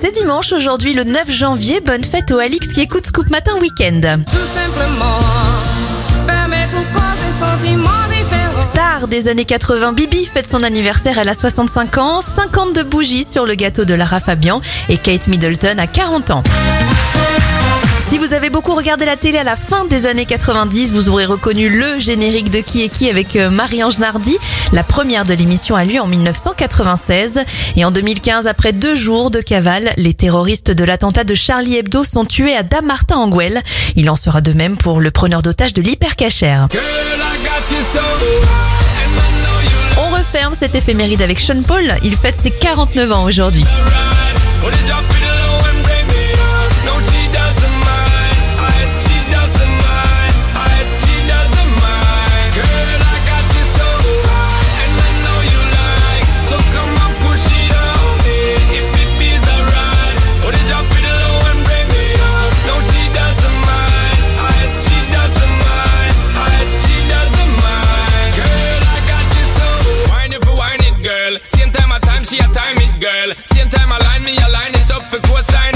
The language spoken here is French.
C'est dimanche aujourd'hui, le 9 janvier. Bonne fête au Alix qui écoute Scoop Matin Week-end. Tout simplement, permettre-nous causer sentiments différents. Star des années 80, Bibi fête son anniversaire, elle a 65 ans, 52 bougies sur le gâteau de Lara Fabian et Kate Middleton a 40 ans. Vous avez beaucoup regardé la télé à la fin des années 90, vous aurez reconnu le générique de Qui est qui avec euh, Marie-Ange Nardi. La première de l'émission a lieu en 1996. Et en 2015, après deux jours de cavale, les terroristes de l'attentat de Charlie Hebdo sont tués à Damartin en Gouel. Il en sera de même pour le preneur d'otage de l'hypercachère. On referme cette éphéméride avec Sean Paul. Il fête ses 49 ans aujourd'hui. Time she a time it, girl. Same time I line me, I line it up for co-sign